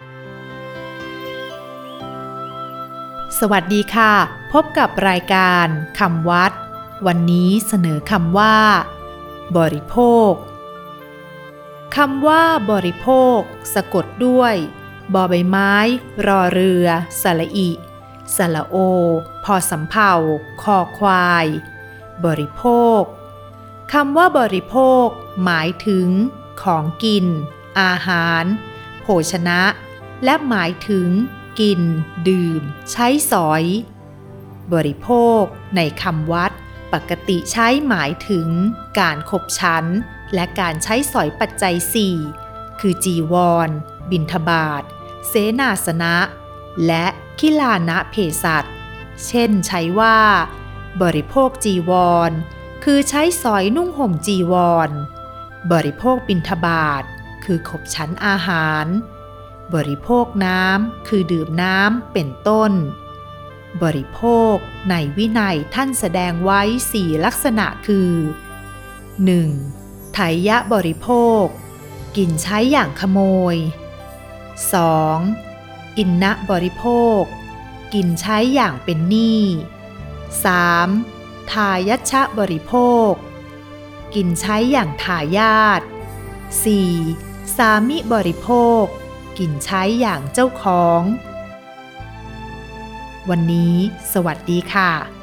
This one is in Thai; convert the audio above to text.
สวัสดีค่ะ พบกับรายการคำวัด วันนี้เสนอคำว่า บริโภคคำว่า บริโภค สะกดด้วยบอใบไม้ รอเรือ สระอิ สระโอ พอสำเภาคอควาย บริโภคคำว่าบริโภค หมายถึง ของกิน อาหาร โภชนะ และหมายถึง กิน ดื่ม ใช้สอย บริโภค ในคำวัด ปกติใช้หมายถึง การขบชั้น และการใช้สอยปัจจัยสี่คือจีวร บิณฑบาตเสนาสนะ และคิลานะเพสัตเช่นใช้ว่า บริโภคจีวร คือใช้สอยนุ่งห่มจีวร บริโภคบิณฑบาตคือขบชั้นอาหาร บริโภคน้ำคือดื่มน้ำเป็นต้น บริโภคในวินัยท่านแสดงไว้สี่ลักษณะคือ 1. ไถยะบริโภค กินใช้อย่างขโมย 2. อินนะบริโภค กินใช้อย่างเป็นหนี้ 3. ทายัชชะบริโภค กินใช้อย่างทายาท 4. สามิบริโภค กินใช้อย่างเจ้าของ วันนี้ สวัสดีค่ะ